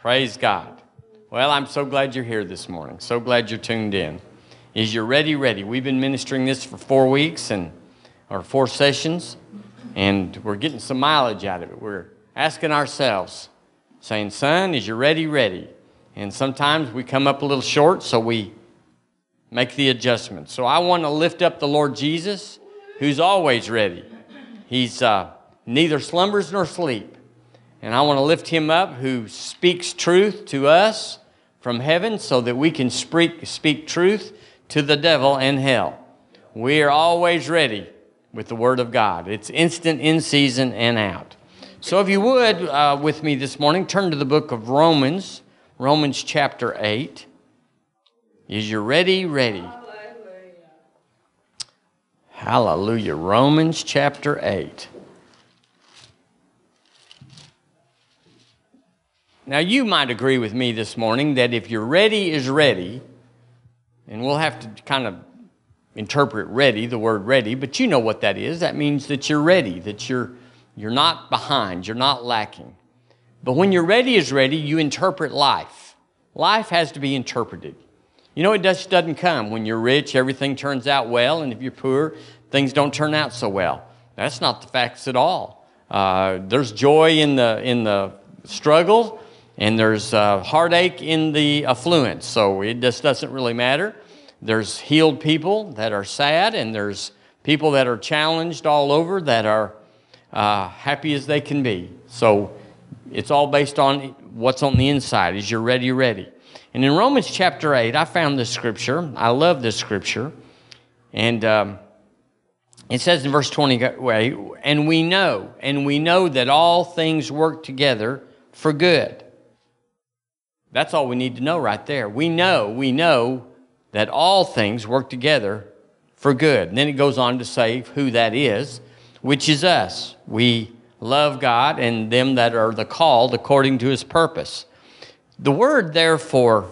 Praise God. Well, I'm so glad you're here this morning. So glad you're tuned in. Is you're ready? Ready? We've been ministering this for four weeks and or four sessions, and we're getting some mileage out of it. We're asking ourselves, saying, "Son, is you ready? Ready?" And sometimes we come up a little short, so we make the adjustment. So I want to lift up the Lord Jesus, who's always ready. He's uh, neither slumbers nor sleep. And I want to lift him up who speaks truth to us from heaven so that we can speak, speak truth to the devil and hell. We are always ready with the Word of God. It's instant in season and out. So if you would, uh, with me this morning, turn to the book of Romans, Romans chapter 8. Is you ready? Ready. Hallelujah. Romans chapter 8. Now, you might agree with me this morning that if you're ready is ready, and we'll have to kind of interpret ready, the word ready, but you know what that is. That means that you're ready, that you're, you're not behind, you're not lacking. But when you're ready is ready, you interpret life. Life has to be interpreted. You know, it just doesn't come. When you're rich, everything turns out well, and if you're poor, things don't turn out so well. That's not the facts at all. Uh, there's joy in the, in the struggle, and there's uh, heartache in the affluence, so it just doesn't really matter. There's healed people that are sad, and there's people that are challenged all over that are uh, happy as they can be. So it's all based on what's on the inside. Is you're ready, ready. And in Romans chapter 8, I found this scripture. I love this scripture. And um, it says in verse 20, and we know, and we know that all things work together for good that's all we need to know right there. We know, we know that all things work together for good. And then it goes on to say who that is, which is us. We love God and them that are the called according to his purpose. The word, therefore,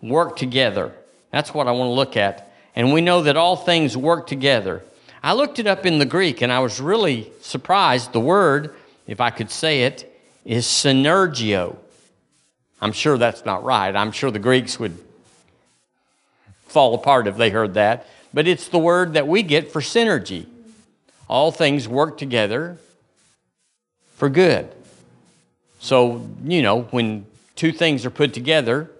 work together. That's what I want to look at. And we know that all things work together. I looked it up in the Greek and I was really surprised. The word, if I could say it, is synergio. I'm sure that's not right. I'm sure the Greeks would fall apart if they heard that. But it's the word that we get for synergy. All things work together for good. So, you know, when two things are put together,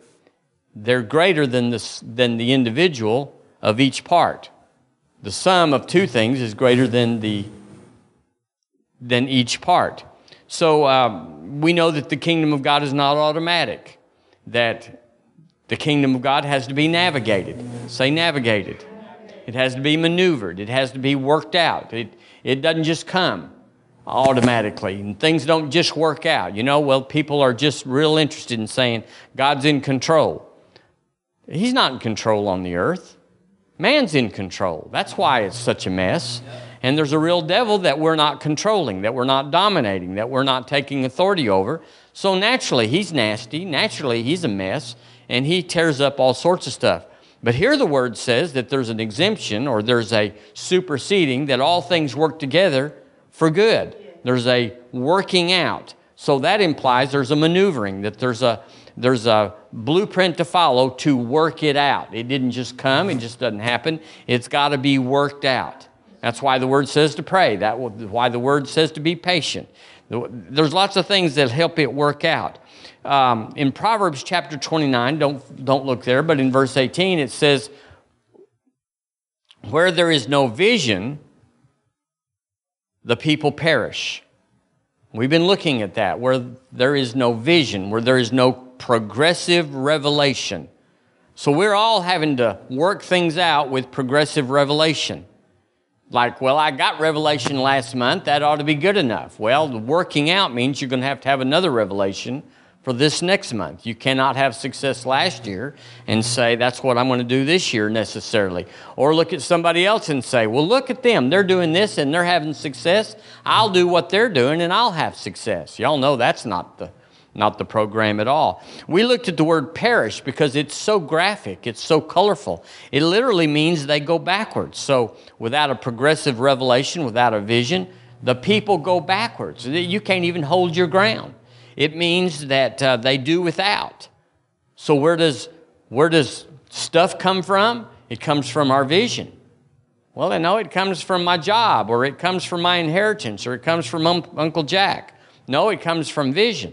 they're greater than the, than the individual of each part. The sum of two things is greater than, the, than each part. So um, we know that the kingdom of God is not automatic, that the kingdom of God has to be navigated. Say navigated. It has to be maneuvered, it has to be worked out. It, it doesn't just come automatically, and things don't just work out. You know, well, people are just real interested in saying God's in control. He's not in control on the earth. Man's in control. That's why it's such a mess. And there's a real devil that we're not controlling, that we're not dominating, that we're not taking authority over. So naturally, he's nasty. Naturally, he's a mess, and he tears up all sorts of stuff. But here the word says that there's an exemption or there's a superseding, that all things work together for good. There's a working out. So that implies there's a maneuvering, that there's a, there's a blueprint to follow to work it out. It didn't just come, it just doesn't happen. It's got to be worked out. That's why the word says to pray. That's why the word says to be patient. There's lots of things that help it work out. Um, in Proverbs chapter 29, don't, don't look there, but in verse 18 it says, Where there is no vision, the people perish. We've been looking at that, where there is no vision, where there is no progressive revelation. So we're all having to work things out with progressive revelation. Like, well, I got revelation last month. That ought to be good enough. Well, the working out means you're going to have to have another revelation for this next month. You cannot have success last year and say, that's what I'm going to do this year necessarily. Or look at somebody else and say, well, look at them. They're doing this and they're having success. I'll do what they're doing and I'll have success. Y'all know that's not the not the program at all. We looked at the word perish because it's so graphic, it's so colorful. It literally means they go backwards. So, without a progressive revelation, without a vision, the people go backwards. You can't even hold your ground. it means that uh, they do without. So where does where does stuff come from? It comes from our vision. Well, I know it comes from my job, or it comes from my inheritance, or it comes from um, Uncle Jack. No, it comes from vision.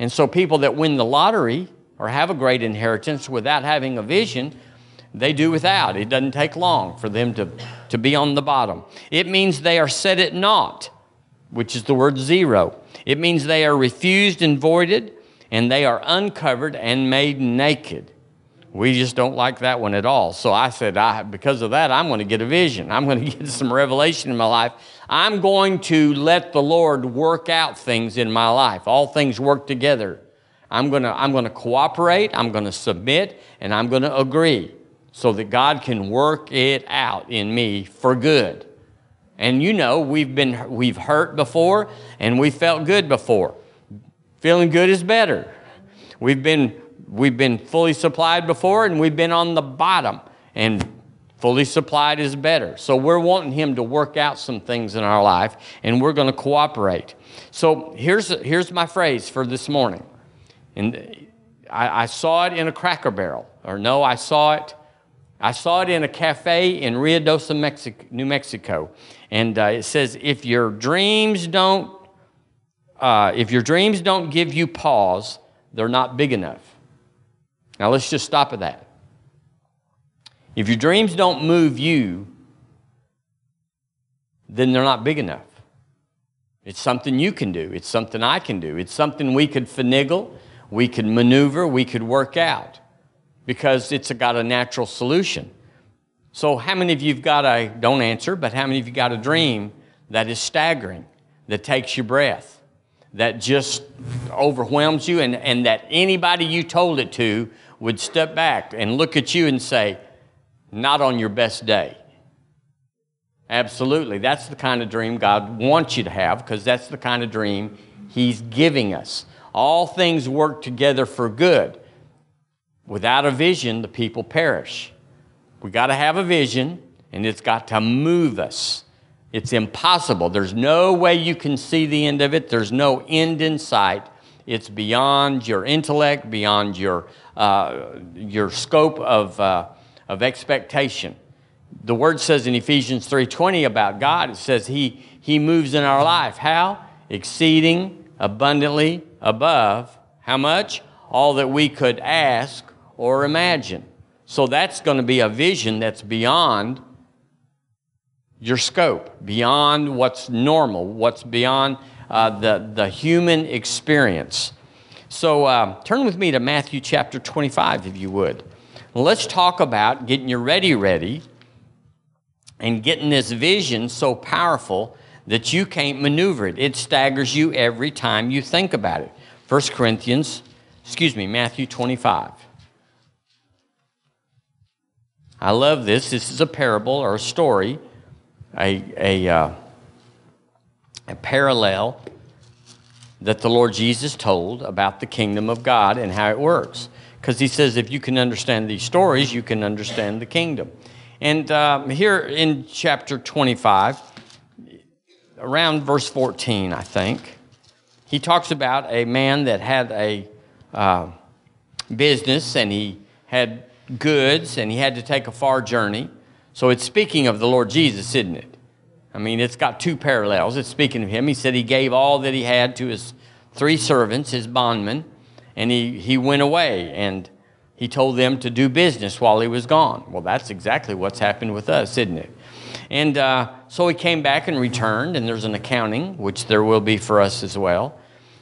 And so people that win the lottery or have a great inheritance without having a vision, they do without. It doesn't take long for them to, to be on the bottom. It means they are set at naught, which is the word zero. It means they are refused and voided, and they are uncovered and made naked. We just don't like that one at all. So I said, I, because of that, I'm going to get a vision. I'm going to get some revelation in my life. I'm going to let the Lord work out things in my life. All things work together. I'm going to, I'm going to cooperate, I'm going to submit, and I'm going to agree so that God can work it out in me for good. And you know, we've been we've hurt before and we felt good before. Feeling good is better. We've been we've been fully supplied before and we've been on the bottom and fully supplied is better. So we're wanting him to work out some things in our life and we're going to cooperate. So here's here's my phrase for this morning. And I, I saw it in a cracker barrel or no, I saw it I saw it in a cafe in Ruidoso, Mexico, New Mexico. And uh, it says, if your dreams don't, uh, if your dreams don't give you pause, they're not big enough. Now let's just stop at that. If your dreams don't move you, then they're not big enough. It's something you can do. It's something I can do. It's something we could finagle, we could maneuver, we could work out because it's got a natural solution. So, how many of you have got a, don't answer, but how many of you got a dream that is staggering, that takes your breath, that just overwhelms you, and, and that anybody you told it to would step back and look at you and say, Not on your best day? Absolutely. That's the kind of dream God wants you to have because that's the kind of dream He's giving us. All things work together for good. Without a vision, the people perish. We got to have a vision, and it's got to move us. It's impossible. There's no way you can see the end of it. There's no end in sight. It's beyond your intellect, beyond your, uh, your scope of, uh, of expectation. The word says in Ephesians 3.20 about God, it says he, he moves in our life. How? Exceeding abundantly above, how much? All that we could ask or imagine. So that's going to be a vision that's beyond your scope, beyond what's normal, what's beyond uh, the, the human experience. So uh, turn with me to Matthew chapter 25, if you would. Let's talk about getting your ready ready and getting this vision so powerful that you can't maneuver it. It staggers you every time you think about it. 1 Corinthians, excuse me, Matthew 25. I love this. This is a parable or a story, a, a, uh, a parallel that the Lord Jesus told about the kingdom of God and how it works. Because he says, if you can understand these stories, you can understand the kingdom. And um, here in chapter 25, around verse 14, I think, he talks about a man that had a uh, business and he had goods and he had to take a far journey. So it's speaking of the Lord Jesus, isn't it? I mean, it's got two parallels. It's speaking of him. He said he gave all that he had to his three servants, his bondmen, and he, he went away and he told them to do business while he was gone. Well, that's exactly what's happened with us, isn't it? And uh, so he came back and returned, and there's an accounting, which there will be for us as well.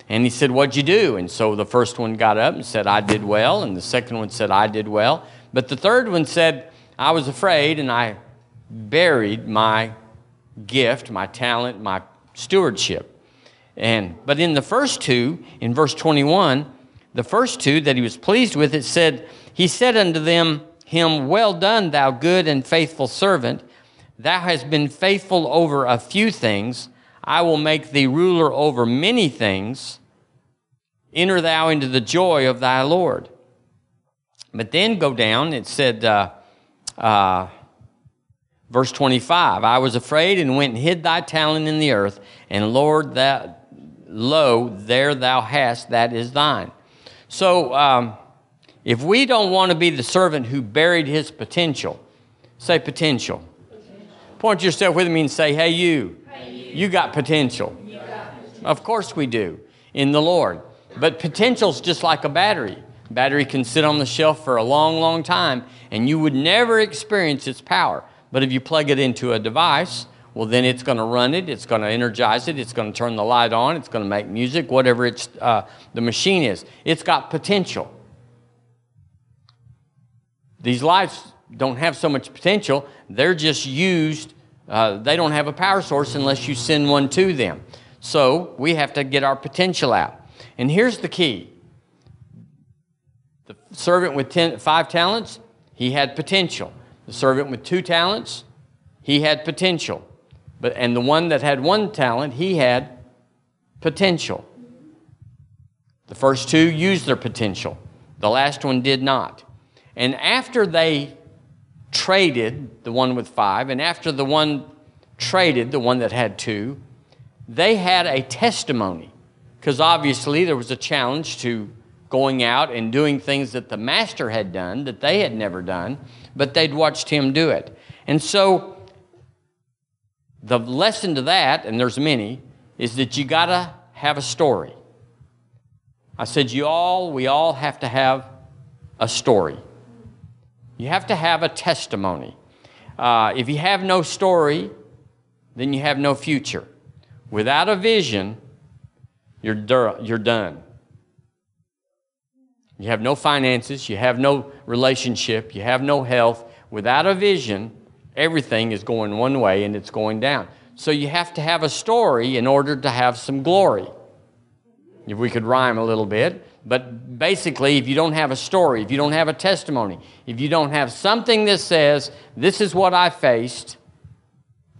And he said, What'd you do? And so the first one got up and said, I did well. And the second one said, I did well. But the third one said, I was afraid and I buried my gift, my talent, my stewardship. And but in the first two, in verse 21, the first two that he was pleased with, it said, He said unto them, Him, well done, thou good and faithful servant. Thou hast been faithful over a few things. I will make thee ruler over many things. Enter thou into the joy of thy Lord. But then go down, it said, uh, uh, verse 25 I was afraid and went and hid thy talent in the earth, and Lord, that lo, there thou hast, that is thine. So, um, if we don't want to be the servant who buried his potential, say potential. potential. Point yourself with me and say, hey, you, hey, you. you got. You got potential. Of course we do in the Lord. But potential's just like a battery. Battery can sit on the shelf for a long, long time, and you would never experience its power. But if you plug it into a device, well, then it's going to run it, it's going to energize it, it's going to turn the light on, it's going to make music, whatever it's, uh, the machine is. It's got potential. These lights don't have so much potential, they're just used, uh, they don't have a power source unless you send one to them. So we have to get our potential out. And here's the key the servant with ten, five talents, he had potential. The servant with two talents, he had potential. But, and the one that had one talent, he had potential. The first two used their potential, the last one did not. And after they traded, the one with five, and after the one traded, the one that had two, they had a testimony. Because obviously there was a challenge to going out and doing things that the master had done that they had never done, but they'd watched him do it. And so the lesson to that, and there's many, is that you got to have a story. I said, you all, we all have to have a story. You have to have a testimony. Uh, if you have no story, then you have no future. Without a vision, you're, dur- you're done. You have no finances, you have no relationship, you have no health. Without a vision, everything is going one way and it's going down. So you have to have a story in order to have some glory. If we could rhyme a little bit. But basically, if you don't have a story, if you don't have a testimony, if you don't have something that says, This is what I faced,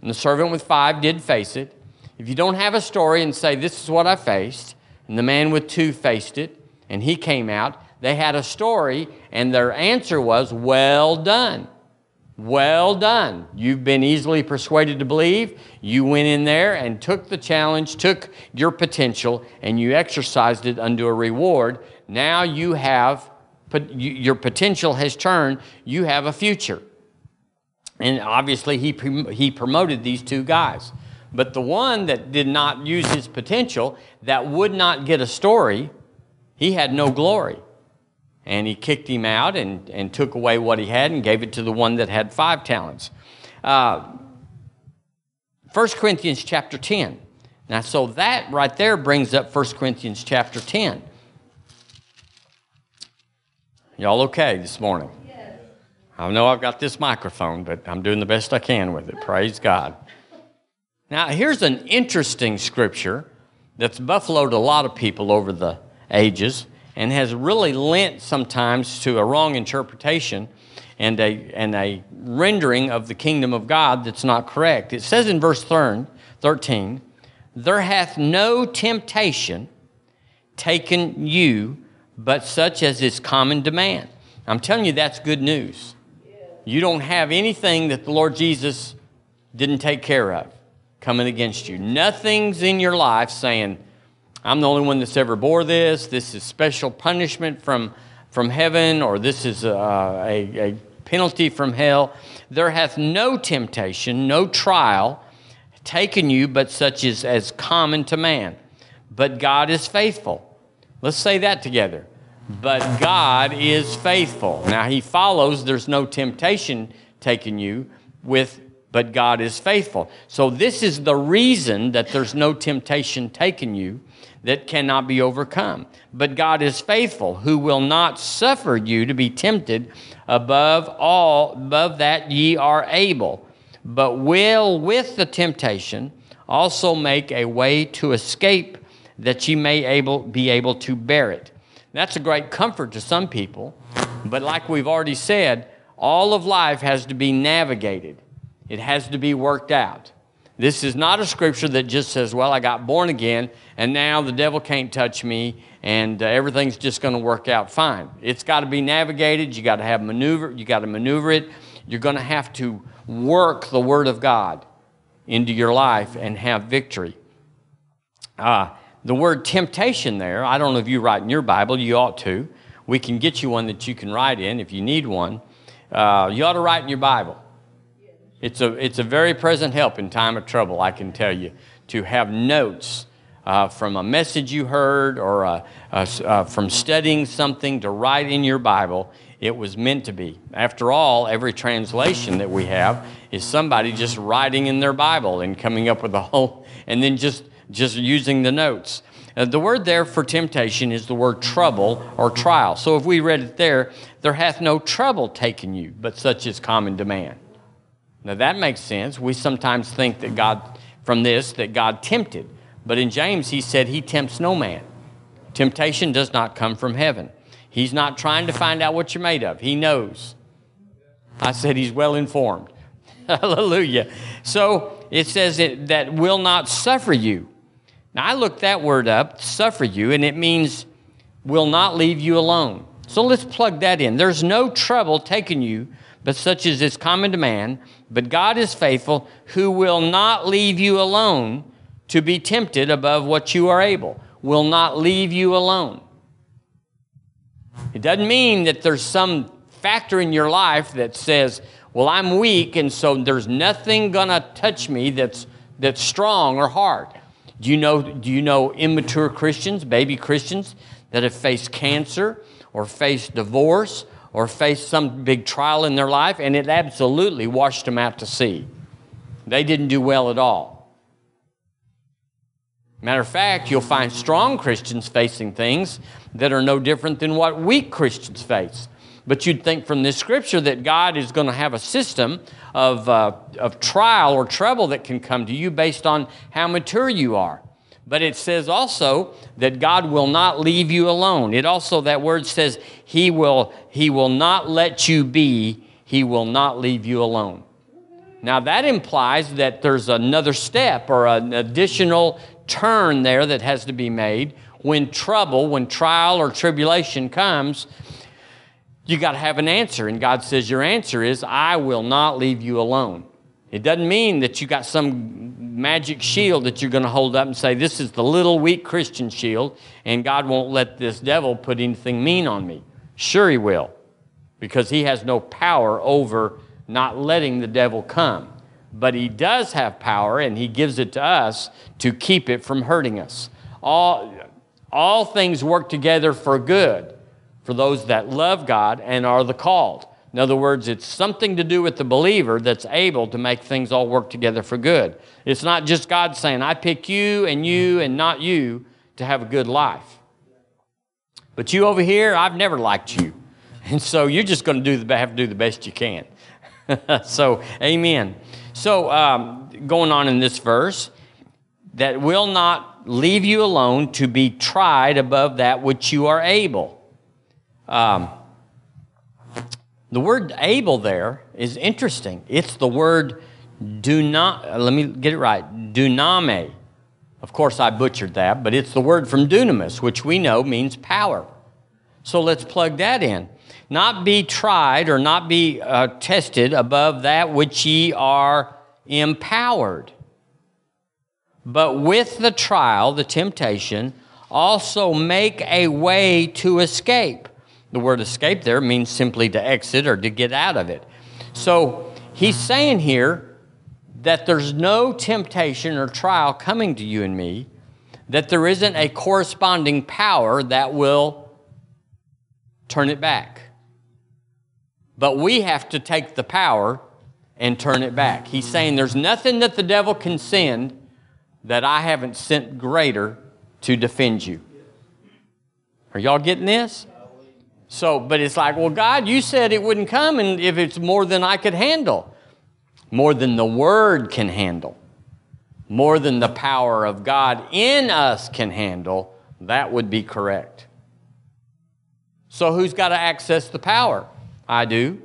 and the servant with five did face it, if you don't have a story and say, This is what I faced, and the man with two faced it, and he came out, they had a story, and their answer was, Well done. Well done. You've been easily persuaded to believe. You went in there and took the challenge, took your potential, and you exercised it unto a reward. Now you have, your potential has turned. You have a future. And obviously, he, he promoted these two guys. But the one that did not use his potential, that would not get a story, he had no glory and he kicked him out and, and took away what he had and gave it to the one that had five talents. Uh, 1 Corinthians chapter 10. Now, so that right there brings up 1 Corinthians chapter 10. Y'all okay this morning? Yes. I know I've got this microphone, but I'm doing the best I can with it. Praise God. Now, here's an interesting scripture that's buffaloed a lot of people over the ages and has really lent sometimes to a wrong interpretation and a, and a rendering of the kingdom of God that's not correct. It says in verse 13, There hath no temptation taken you but such as is common demand. I'm telling you, that's good news. You don't have anything that the Lord Jesus didn't take care of coming against you. Nothing's in your life saying, I'm the only one that's ever bore this. This is special punishment from, from heaven, or this is a, a, a penalty from hell. There hath no temptation, no trial taken you, but such as, as common to man. But God is faithful. Let's say that together. But God is faithful. Now, He follows, there's no temptation taken you with, but God is faithful. So, this is the reason that there's no temptation taken you that cannot be overcome. But God is faithful, who will not suffer you to be tempted above all, above that ye are able, but will with the temptation also make a way to escape that ye may able, be able to bear it. That's a great comfort to some people, but like we've already said, all of life has to be navigated. It has to be worked out. This is not a scripture that just says, well, I got born again and now the devil can't touch me and uh, everything's just going to work out fine. It's got to be navigated. You got to have maneuver. You got to maneuver it. You're going to have to work the Word of God into your life and have victory. Uh, the word temptation there, I don't know if you write in your Bible, you ought to. We can get you one that you can write in if you need one. Uh, you ought to write in your Bible. It's a, it's a very present help in time of trouble, I can tell you, to have notes uh, from a message you heard or uh, uh, from studying something to write in your Bible. It was meant to be. After all, every translation that we have is somebody just writing in their Bible and coming up with a whole, and then just, just using the notes. Uh, the word there for temptation is the word trouble or trial. So if we read it there, there hath no trouble taken you, but such is common demand. Now that makes sense. We sometimes think that God, from this, that God tempted. But in James, he said, He tempts no man. Temptation does not come from heaven. He's not trying to find out what you're made of, He knows. I said, He's well informed. Hallelujah. So it says it, that will not suffer you. Now I looked that word up, suffer you, and it means will not leave you alone. So let's plug that in. There's no trouble taking you, but such as is common to man. But God is faithful, who will not leave you alone to be tempted above what you are able, will not leave you alone. It doesn't mean that there's some factor in your life that says, well, I'm weak, and so there's nothing gonna touch me that's, that's strong or hard. Do you, know, do you know immature Christians, baby Christians, that have faced cancer or faced divorce or faced some big trial in their life, and it absolutely washed them out to sea? They didn't do well at all. Matter of fact, you'll find strong Christians facing things that are no different than what weak Christians face. But you'd think from this scripture that God is going to have a system of, uh, of trial or trouble that can come to you based on how mature you are. But it says also that God will not leave you alone. It also, that word says, He will, he will not let you be, He will not leave you alone. Now, that implies that there's another step or an additional turn there that has to be made. When trouble, when trial or tribulation comes, you got to have an answer. And God says, Your answer is, I will not leave you alone. It doesn't mean that you got some magic shield that you're going to hold up and say, This is the little weak Christian shield, and God won't let this devil put anything mean on me. Sure, He will, because He has no power over not letting the devil come but he does have power and he gives it to us to keep it from hurting us. All, all things work together for good for those that love God and are the called. In other words, it's something to do with the believer that's able to make things all work together for good. It's not just God saying, I pick you and you and not you to have a good life. But you over here, I've never liked you. And so you're just going to do the, have to do the best you can. so, amen. So, um, going on in this verse, that will not leave you alone to be tried above that which you are able. Um, the word able there is interesting. It's the word do not, let me get it right, duname. Of course, I butchered that, but it's the word from dunamis, which we know means power. So let's plug that in not be tried or not be uh, tested above that which ye are empowered. But with the trial, the temptation, also make a way to escape. The word escape there means simply to exit or to get out of it. So he's saying here that there's no temptation or trial coming to you and me, that there isn't a corresponding power that will turn it back. But we have to take the power and turn it back. He's saying there's nothing that the devil can send that I haven't sent greater to defend you. Are y'all getting this? So, but it's like, well, God, you said it wouldn't come, and if it's more than I could handle, more than the Word can handle, more than the power of God in us can handle, that would be correct. So, who's got to access the power? I do.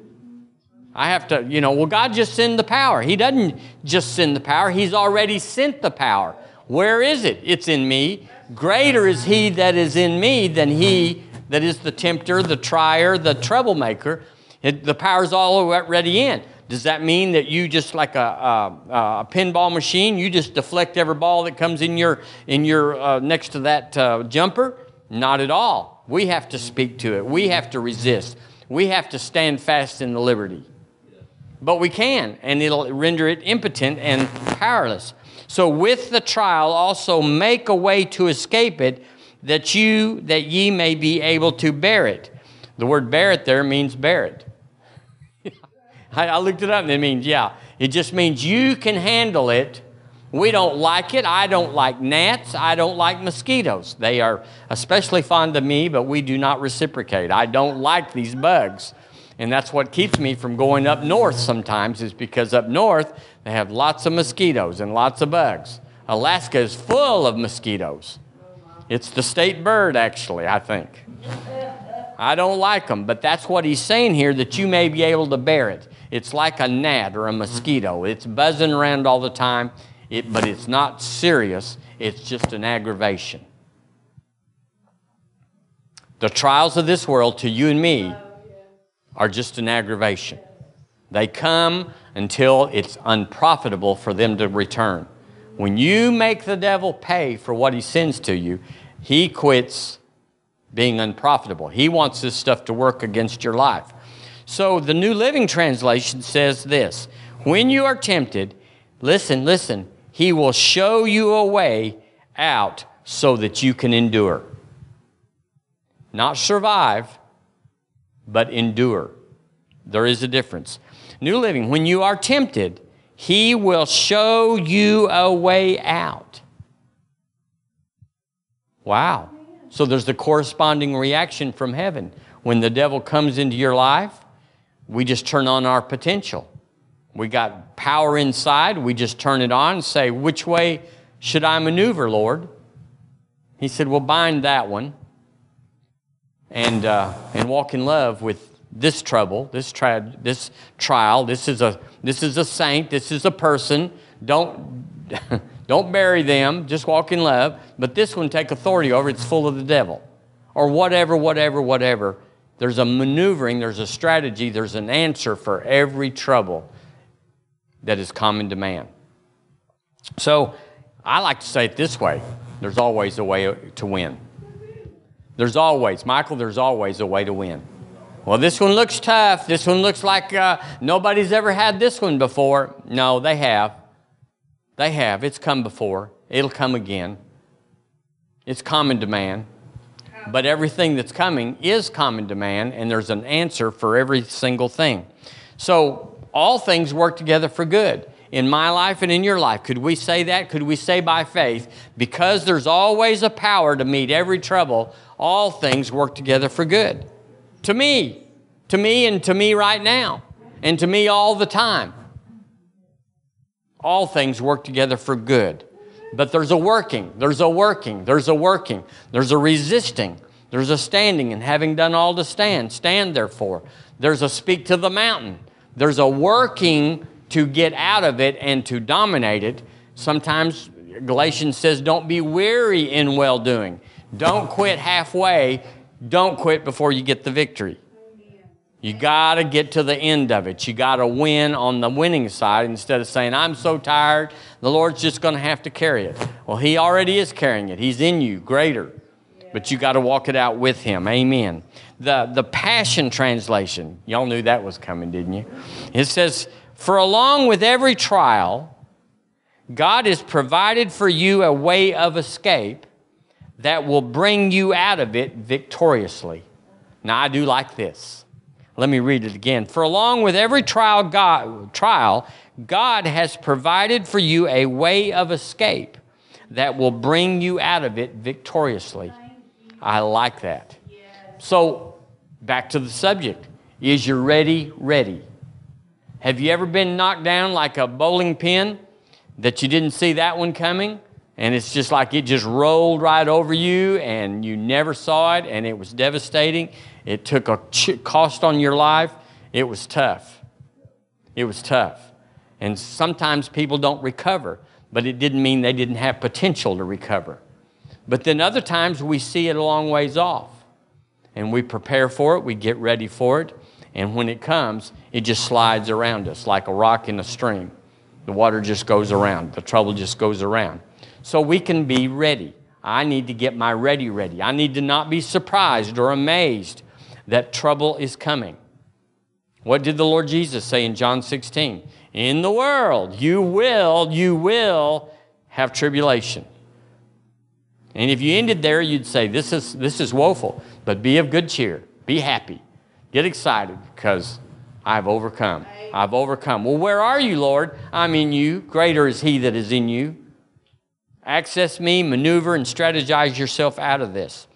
I have to, you know, well, God just send the power. He doesn't just send the power, He's already sent the power. Where is it? It's in me. Greater is He that is in me than He that is the tempter, the trier, the troublemaker. It, the power's already in. Does that mean that you just like a, a, a pinball machine, you just deflect every ball that comes in your, in your uh, next to that uh, jumper? Not at all. We have to speak to it. We have to resist. We have to stand fast in the liberty. But we can, and it'll render it impotent and powerless. So with the trial also make a way to escape it, that you that ye may be able to bear it. The word bear it there means bear it. I, looked it up and it means, yeah, it just means you can handle it. We don't like it. I don't like gnats. I don't like mosquitoes. They are especially fond of me, but we do not reciprocate. I don't like these bugs. And that's what keeps me from going up north sometimes, is because up north they have lots of mosquitoes and lots of bugs. Alaska is full of mosquitoes. It's the state bird, actually, I think. I don't like them, but that's what he's saying here that you may be able to bear it. It's like a gnat or a mosquito. It's buzzing around all the time, it, but it's not serious, it's just an aggravation. The trials of this world to you and me are just an aggravation. They come until it's unprofitable for them to return. When you make the devil pay for what he sends to you, he quits being unprofitable. He wants this stuff to work against your life. So the New Living Translation says this When you are tempted, listen, listen, he will show you a way out so that you can endure. Not survive, but endure. There is a difference. New Living, when you are tempted, he will show you a way out. Wow. So there's the corresponding reaction from heaven. When the devil comes into your life, we just turn on our potential. We got power inside, we just turn it on and say, Which way should I maneuver, Lord? He said, Well, bind that one and, uh, and walk in love with this trouble, this, this trial. This is, a, this is a saint, this is a person. Don't. Don't bury them, just walk in love. But this one, take authority over it's full of the devil. Or whatever, whatever, whatever. There's a maneuvering, there's a strategy, there's an answer for every trouble that is common to man. So I like to say it this way there's always a way to win. There's always, Michael, there's always a way to win. Well, this one looks tough. This one looks like uh, nobody's ever had this one before. No, they have. They have. It's come before. It'll come again. It's common to man. But everything that's coming is common to man, and there's an answer for every single thing. So all things work together for good. In my life and in your life, could we say that? Could we say by faith, because there's always a power to meet every trouble, all things work together for good? To me, to me, and to me right now, and to me all the time all things work together for good. But there's a working, there's a working, there's a working, there's a resisting, there's a standing, and having done all to stand, stand therefore. There's a speak to the mountain, there's a working to get out of it and to dominate it. Sometimes Galatians says, don't be weary in well doing. Don't quit halfway. Don't quit before you get the victory. You got to get to the end of it. You got to win on the winning side instead of saying, I'm so tired, the Lord's just going to have to carry it. Well, He already is carrying it, He's in you, greater. But you got to walk it out with Him. Amen. The, the Passion Translation, y'all knew that was coming, didn't you? It says, For along with every trial, God has provided for you a way of escape that will bring you out of it victoriously. Now, I do like this. Let me read it again. For along with every trial God, trial, God has provided for you a way of escape that will bring you out of it victoriously. I like that. So, back to the subject. Is your ready ready? Have you ever been knocked down like a bowling pin that you didn't see that one coming? And it's just like it just rolled right over you and you never saw it and it was devastating it took a cost on your life. It was tough. It was tough. And sometimes people don't recover, but it didn't mean they didn't have potential to recover. But then other times we see it a long ways off. And we prepare for it, we get ready for it, And when it comes, it just slides around us like a rock in a stream. The water just goes around, the trouble just goes around. So we can be ready. I need to get my ready ready. I need to not be surprised or amazed that trouble is coming. What did the Lord Jesus say in John 16? In the world, you will, you will have tribulation. And if you ended there, you'd say, This is, this is woeful, but be of good cheer, be happy, get excited, because I've overcome. I've overcome. Well, where are you, Lord? I'm in you. Greater is He that is in you. Access me, maneuver, and strategize yourself out of this.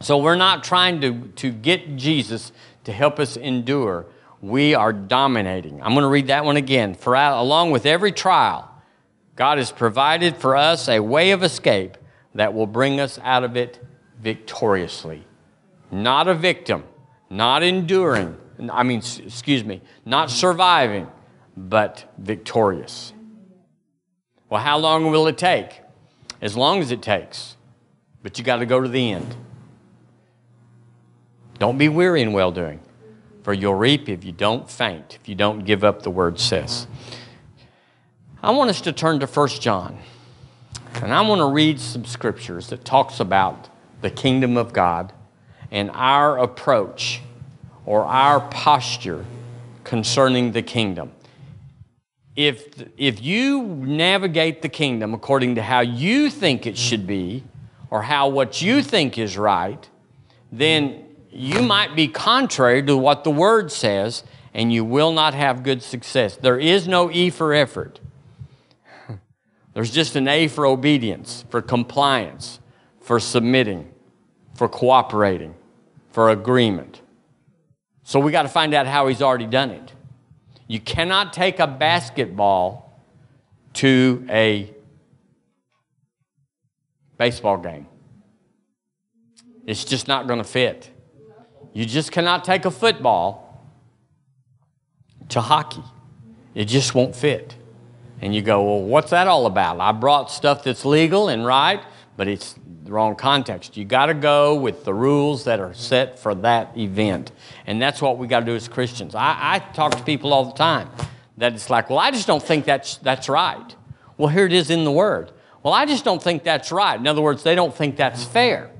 So we're not trying to, to get Jesus to help us endure. We are dominating. I'm going to read that one again. For along with every trial, God has provided for us a way of escape that will bring us out of it victoriously. Not a victim, not enduring, I mean, excuse me, not surviving, but victorious. Well, how long will it take? As long as it takes. But you got to go to the end. Don't be weary in well doing, for you'll reap if you don't faint, if you don't give up, the word says. I want us to turn to 1 John. And I want to read some scriptures that talks about the kingdom of God and our approach or our posture concerning the kingdom. If, if you navigate the kingdom according to how you think it should be, or how what you think is right, then you might be contrary to what the word says, and you will not have good success. There is no E for effort. There's just an A for obedience, for compliance, for submitting, for cooperating, for agreement. So we got to find out how he's already done it. You cannot take a basketball to a baseball game. It's just not going to fit. You just cannot take a football to hockey. It just won't fit. And you go, well, what's that all about? I brought stuff that's legal and right, but it's the wrong context. You got to go with the rules that are set for that event. And that's what we got to do as Christians. I, I talk to people all the time that it's like, well, I just don't think that's, that's right. Well, here it is in the Word. Well, I just don't think that's right. In other words, they don't think that's fair.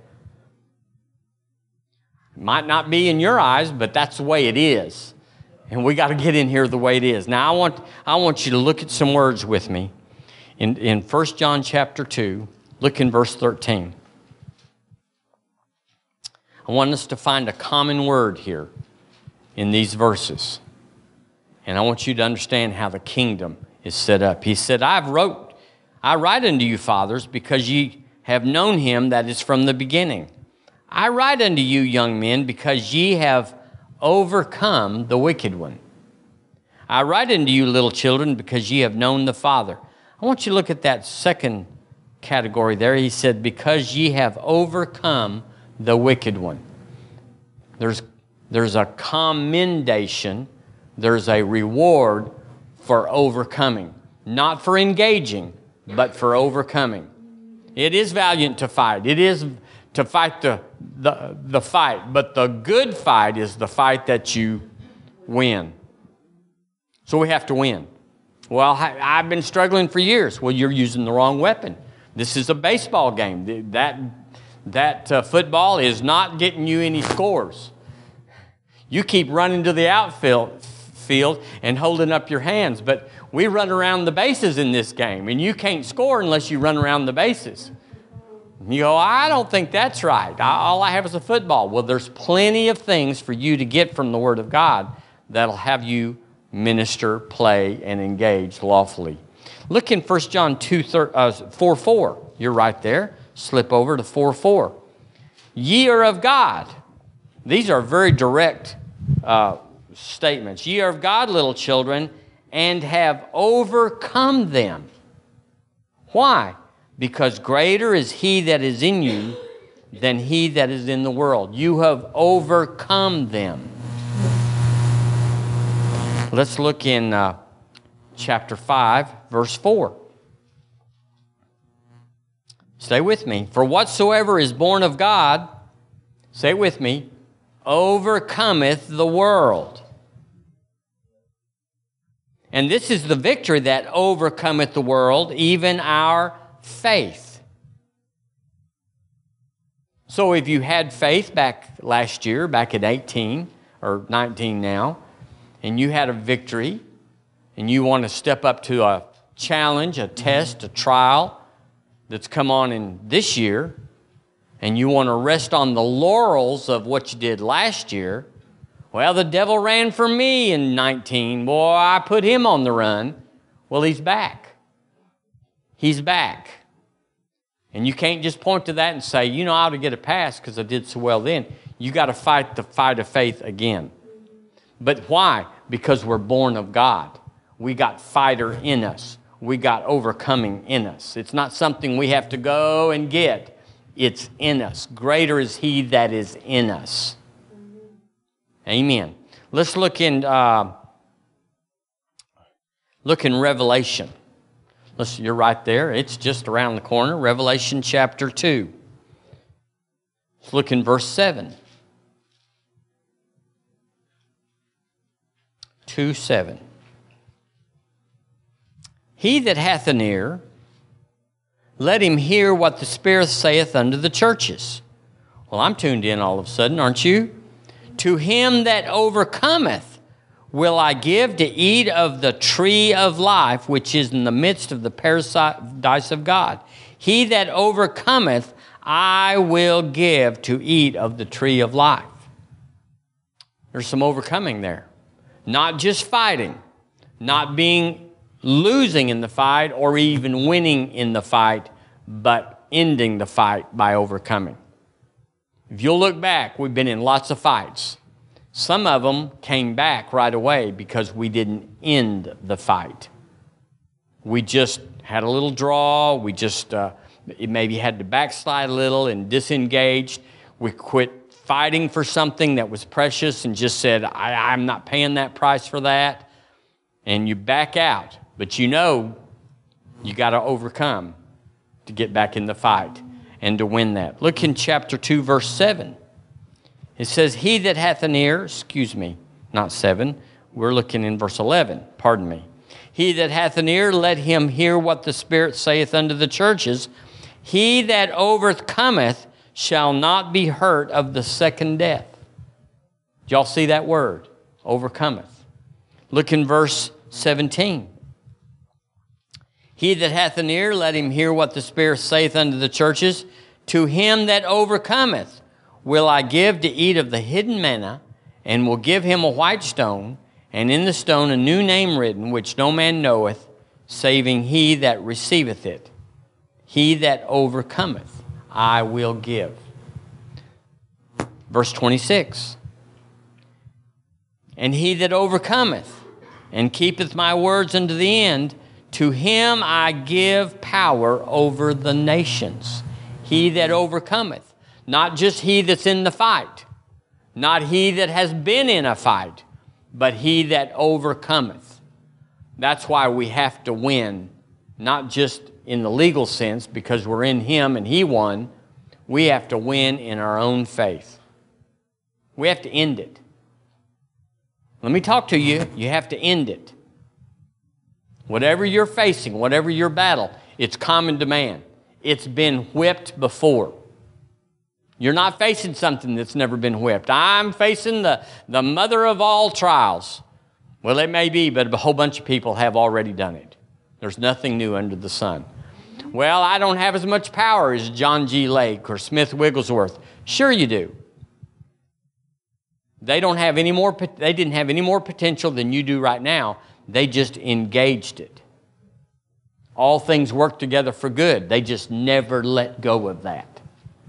It might not be in your eyes, but that's the way it is. And we got to get in here the way it is. Now, I want, I want you to look at some words with me. In, in 1 John chapter 2, look in verse 13. I want us to find a common word here in these verses. And I want you to understand how the kingdom is set up. He said, I've wrote, I write unto you, fathers, because ye have known him that is from the beginning. I write unto you, young men, because ye have overcome the wicked one. I write unto you, little children, because ye have known the Father. I want you to look at that second category there. He said, Because ye have overcome the wicked one. There's, there's a commendation, there's a reward for overcoming, not for engaging, but for overcoming. It is valiant to fight. It is to fight the, the, the fight, but the good fight is the fight that you win. So we have to win. Well, I've been struggling for years. Well, you're using the wrong weapon. This is a baseball game. That, that uh, football is not getting you any scores. You keep running to the outfield field and holding up your hands, but we run around the bases in this game, and you can't score unless you run around the bases. You go, I don't think that's right. All I have is a football. Well, there's plenty of things for you to get from the Word of God that'll have you minister, play, and engage lawfully. Look in 1 John 2, uh, 4 4. You're right there. Slip over to 4 4. Ye are of God. These are very direct uh, statements. Ye are of God, little children, and have overcome them. Why? because greater is he that is in you than he that is in the world. You have overcome them. Let's look in uh, chapter 5, verse 4. Stay with me. For whatsoever is born of God, say with me, overcometh the world. And this is the victory that overcometh the world, even our faith. So if you had faith back last year, back at 18 or 19 now, and you had a victory, and you want to step up to a challenge, a test, a trial that's come on in this year, and you want to rest on the laurels of what you did last year, well, the devil ran from me in 19. Boy, I put him on the run. Well, he's back. He's back. And you can't just point to that and say, you know, I ought to get a pass because I did so well then. You got to fight the fight of faith again. But why? Because we're born of God. We got fighter in us. We got overcoming in us. It's not something we have to go and get. It's in us. Greater is He that is in us. Amen. Let's look in uh, look in Revelation. Listen, you're right there. It's just around the corner. Revelation chapter two. Let's look in verse seven. Two seven. He that hath an ear, let him hear what the Spirit saith unto the churches. Well, I'm tuned in all of a sudden, aren't you? To him that overcometh will I give to eat of the tree of life, which is in the midst of the paradise of God. He that overcometh, I will give to eat of the tree of life. There's some overcoming there. Not just fighting, not being losing in the fight or even winning in the fight, but ending the fight by overcoming. If you'll look back, we've been in lots of fights. Some of them came back right away because we didn't end the fight. We just had a little draw. We just uh, maybe had to backslide a little and disengaged. We quit fighting for something that was precious and just said, I, I'm not paying that price for that. And you back out. But you know you got to overcome to get back in the fight and to win that. Look in chapter 2, verse 7. It says, He that hath an ear, excuse me, not 7, we're looking in verse 11, pardon me. He that hath an ear, let him hear what the Spirit saith unto the churches. He that overcometh shall not be hurt of the second death. Y'all see that word? Overcometh. Look in verse 17. He that hath an ear, let him hear what the Spirit saith unto the churches. To him that overcometh will I give to eat of the hidden manna, and will give him a white stone, and in the stone a new name written, which no man knoweth, saving he that receiveth it. He that overcometh, I will give. Verse 26 And he that overcometh, and keepeth my words unto the end, to him I give power over the nations. He that overcometh, not just he that's in the fight, not he that has been in a fight, but he that overcometh. That's why we have to win, not just in the legal sense because we're in him and he won. We have to win in our own faith. We have to end it. Let me talk to you. You have to end it. Whatever you're facing, whatever your battle, it's common demand. It's been whipped before. You're not facing something that's never been whipped. I'm facing the, the mother of all trials. Well, it may be, but a whole bunch of people have already done it. There's nothing new under the sun. Well, I don't have as much power as John G. Lake or Smith Wigglesworth. Sure, you do. They don't have any more. They didn't have any more potential than you do right now, they just engaged it. All things work together for good. They just never let go of that.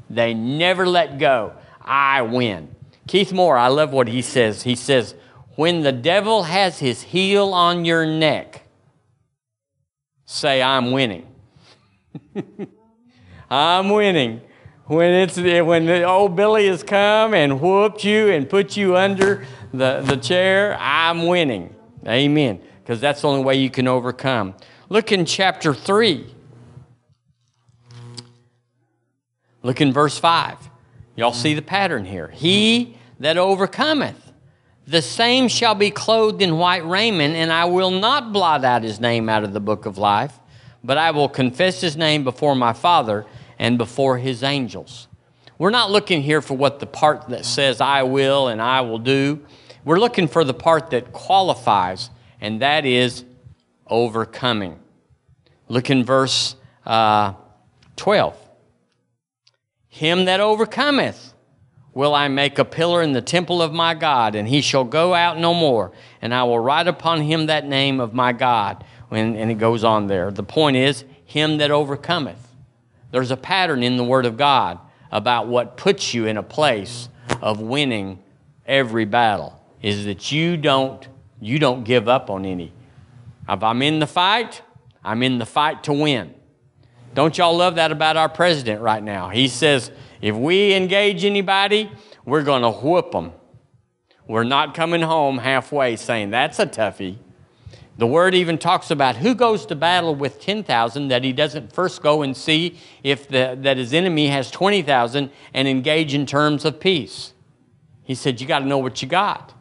They never let go. I win. Keith Moore, I love what he says. He says, When the devil has his heel on your neck, say, I'm winning. I'm winning. When, it's, when the old Billy has come and whooped you and put you under the, the chair, I'm winning. Amen because that's the only way you can overcome. Look in chapter 3. Look in verse 5. Y'all see the pattern here. He that overcometh. The same shall be clothed in white raiment, and I will not blot out his name out of the book of life, but I will confess his name before my Father and before his angels. We're not looking here for what the part that says I will and I will do. We're looking for the part that qualifies, and that is overcoming. Look in verse uh, 12. Him that overcometh will I make a pillar in the temple of my God, and he shall go out no more, and I will write upon him that name of my God. And, and it goes on there. The point is, him that overcometh. There's a pattern in the Word of God about what puts you in a place of winning every battle is that you don't you don't give up on any. If I'm in the fight, I'm in the fight to win. Don't y'all love that about our president right now? He says, if we engage anybody, we're going to whoop them. We're not coming home halfway saying, that's a toughie. The word even talks about who goes to battle with 10,000 that he doesn't first go and see if the, that his enemy has 20,000 and engage in terms of peace. He said, You got to know what you got.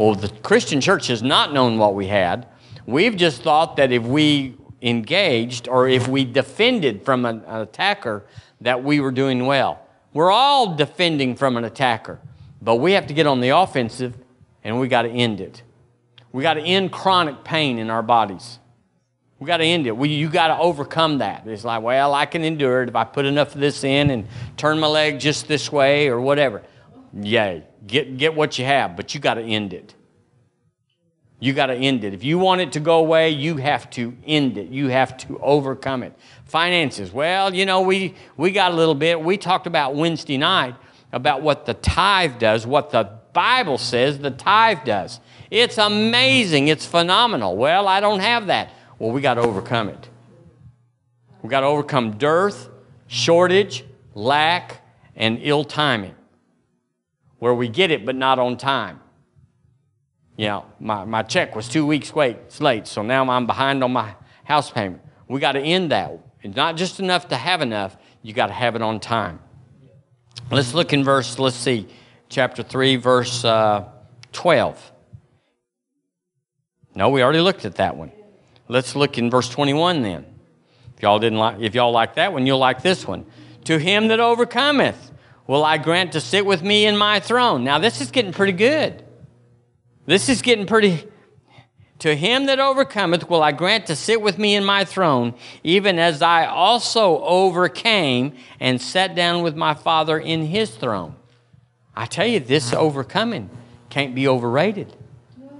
Well, the Christian church has not known what we had. We've just thought that if we engaged or if we defended from an, an attacker, that we were doing well. We're all defending from an attacker, but we have to get on the offensive and we got to end it. We got to end chronic pain in our bodies. We got to end it. We, you got to overcome that. It's like, well, I can endure it if I put enough of this in and turn my leg just this way or whatever. Yay. Get, get what you have, but you got to end it. You got to end it. If you want it to go away, you have to end it. You have to overcome it. Finances. Well, you know, we, we got a little bit. We talked about Wednesday night about what the tithe does, what the Bible says the tithe does. It's amazing. It's phenomenal. Well, I don't have that. Well, we got to overcome it. We got to overcome dearth, shortage, lack, and ill timing. Where we get it, but not on time. You know, my, my check was two weeks late, so now I'm behind on my house payment. We got to end that. It's not just enough to have enough, you got to have it on time. Let's look in verse, let's see, chapter 3, verse uh, 12. No, we already looked at that one. Let's look in verse 21 then. If y'all didn't like if y'all like that one, you'll like this one. To him that overcometh will I grant to sit with me in my throne. Now this is getting pretty good. This is getting pretty to him that overcometh will I grant to sit with me in my throne, even as I also overcame and sat down with my Father in his throne. I tell you, this overcoming can't be overrated.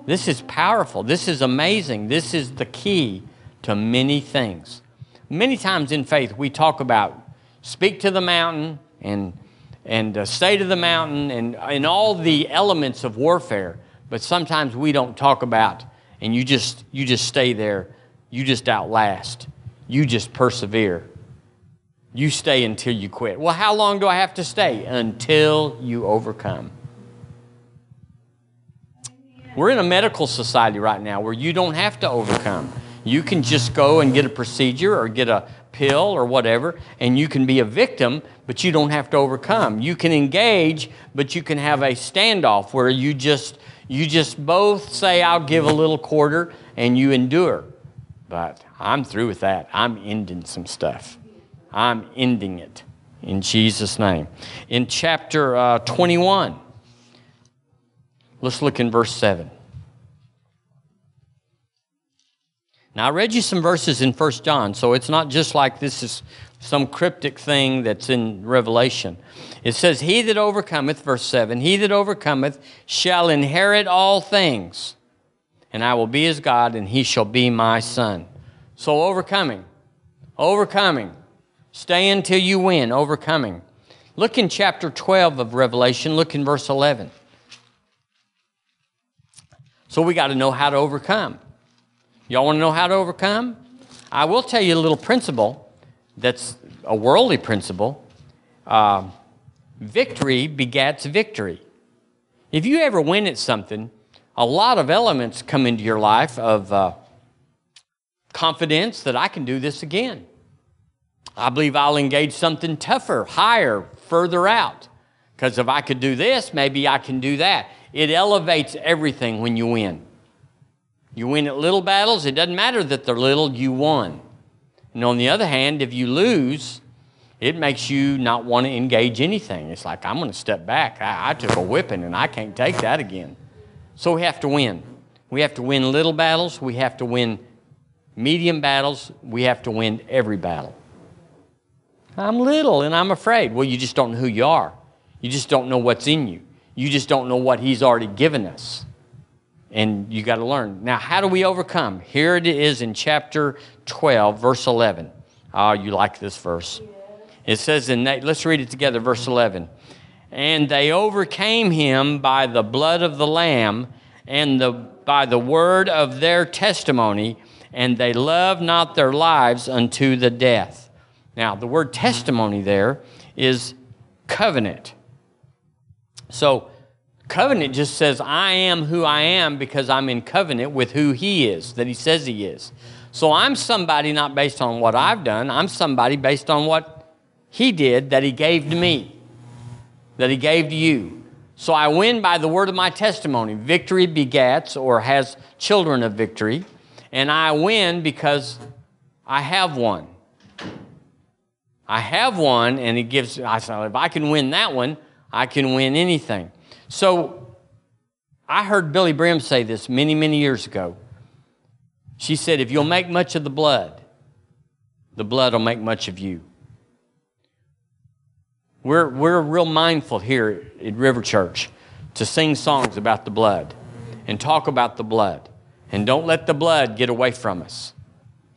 This is powerful. This is amazing. This is the key to many things. Many times in faith, we talk about speak to the mountain and, and uh, stay to the mountain and, and all the elements of warfare, but sometimes we don't talk about, and you just, you just stay there. You just outlast. You just persevere. You stay until you quit. Well, how long do I have to stay? Until you overcome. We're in a medical society right now where you don't have to overcome. You can just go and get a procedure or get a pill or whatever, and you can be a victim, but you don't have to overcome. You can engage, but you can have a standoff where you just you just both say, I'll give a little quarter, and you endure. But I'm through with that. I'm ending some stuff. I'm ending it in Jesus' name. In chapter uh, 21, Let's look in verse 7. Now, I read you some verses in 1 John, so it's not just like this is some cryptic thing that's in Revelation. It says, He that overcometh, verse 7, he that overcometh shall inherit all things, and I will be his God, and he shall be my son. So, overcoming, overcoming, stay until you win, overcoming. Look in chapter 12 of Revelation, look in verse 11. So we got to know how to overcome. Y'all want to know how to overcome? I will tell you a little principle that's a worldly principle. Uh, victory begets victory. If you ever win at something, a lot of elements come into your life of uh, confidence that I can do this again. I believe I'll engage something tougher, higher, further out. Because if I could do this, maybe I can do that. It elevates everything when you win. You win at little battles, it doesn't matter that they're little, you won. And on the other hand, if you lose, it makes you not want to engage anything. It's like, I'm going to step back. I, I took a whipping and I can't take that again. So we have to win. We have to win little battles, we have to win medium battles, we have to win every battle. I'm little and I'm afraid. Well, you just don't know who you are. You just don't know what's in you. You just don't know what He's already given us. And you got to learn. Now, how do we overcome? Here it is in chapter 12, verse 11. Oh, you like this verse. It says in let's read it together, verse 11. And they overcame him by the blood of the Lamb and the, by the word of their testimony, and they loved not their lives unto the death. Now, the word testimony there is covenant. So, covenant just says, I am who I am because I'm in covenant with who He is, that He says He is. So, I'm somebody not based on what I've done, I'm somebody based on what He did that He gave to me, that He gave to you. So, I win by the word of my testimony. Victory begets or has children of victory, and I win because I have one. I have one, and it gives, I said, if I can win that one, I can win anything. So I heard Billye Brim say this many, many years ago. She said, if you'll make much of the blood, the blood will make much of you. We're, we're real mindful here at River Church to sing songs about the blood and talk about the blood. And don't let the blood get away from us.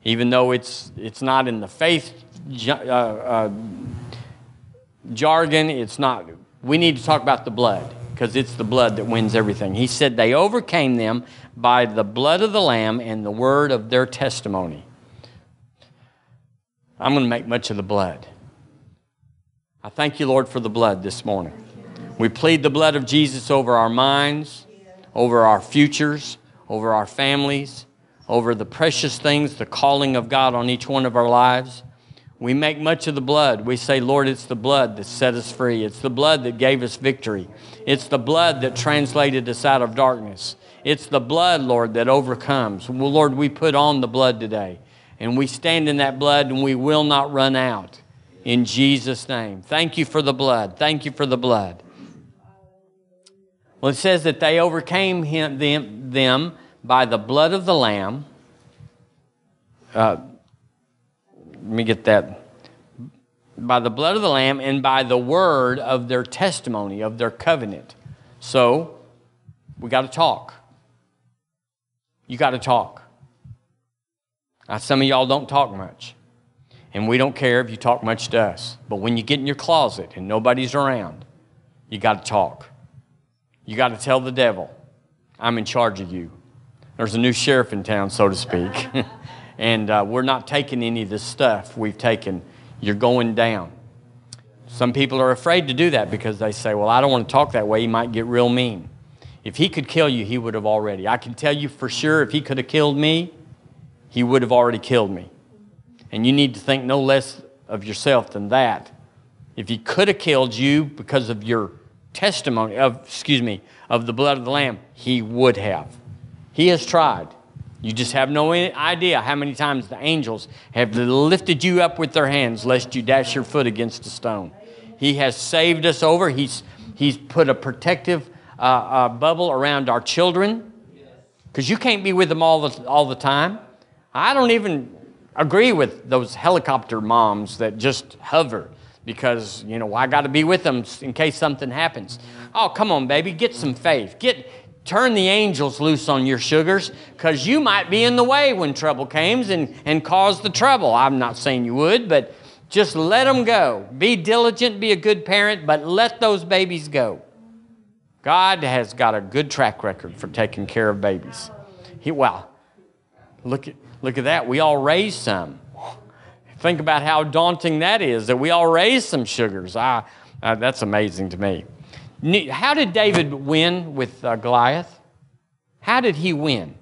Even though it's, it's not in the faith uh, uh, jargon. It's not. We need to talk about the blood because it's the blood that wins everything. He said they overcame them by the blood of the Lamb and the word of their testimony. I'm going to make much of the blood. I thank you, Lord, for the blood this morning. We plead the blood of Jesus over our minds, over our futures, over our families, over the precious things, the calling of God on each one of our lives. We make much of the blood. We say, Lord, it's the blood that set us free. It's the blood that gave us victory. It's the blood that translated us out of darkness. It's the blood, Lord, that overcomes. Well, Lord, we put on the blood today. And we stand in that blood and we will not run out. In Jesus' name. Thank you for the blood. Thank you for the blood. Well, it says that they overcame him, them, them by the blood of the Lamb. Uh, let me get that. By the blood of the Lamb and by the word of their testimony, of their covenant. So, we got to talk. You got to talk. Now, some of y'all don't talk much. And we don't care if you talk much to us. But when you get in your closet and nobody's around, you got to talk. You got to tell the devil, I'm in charge of you. There's a new sheriff in town, so to speak. and uh, we're not taking any of this stuff we've taken. You're going down. Some people are afraid to do that because they say, Well, I don't want to talk that way. He might get real mean. If he could kill you, he would have already. I can tell you for sure if he could have killed me, he would have already killed me. And you need to think no less of yourself than that. If he could have killed you because of your testimony of excuse me of the blood of the lamb, he would have. He has tried. You just have no idea how many times the angels have lifted you up with their hands lest you dash your foot against a stone. He has saved us over. He's, he's put a protective uh, uh, bubble around our children because you can't be with them all the, all the time. I don't even agree with those helicopter moms that just hover because, you know, I got to be with them in case something happens. Oh, come on, baby, get some faith. Get, turn the angels loose on your sugars because you might be in the way when trouble comes and, and cause the trouble. I'm not saying you would, but just let them go. Be diligent, be a good parent, but let those babies go. God has got a good track record for taking care of babies. He, well, look at, look at that. We all raised some. Think about how daunting that is that we all raised some sugars. I, uh, that's amazing to me. How did David win with uh, Goliath? How did he win?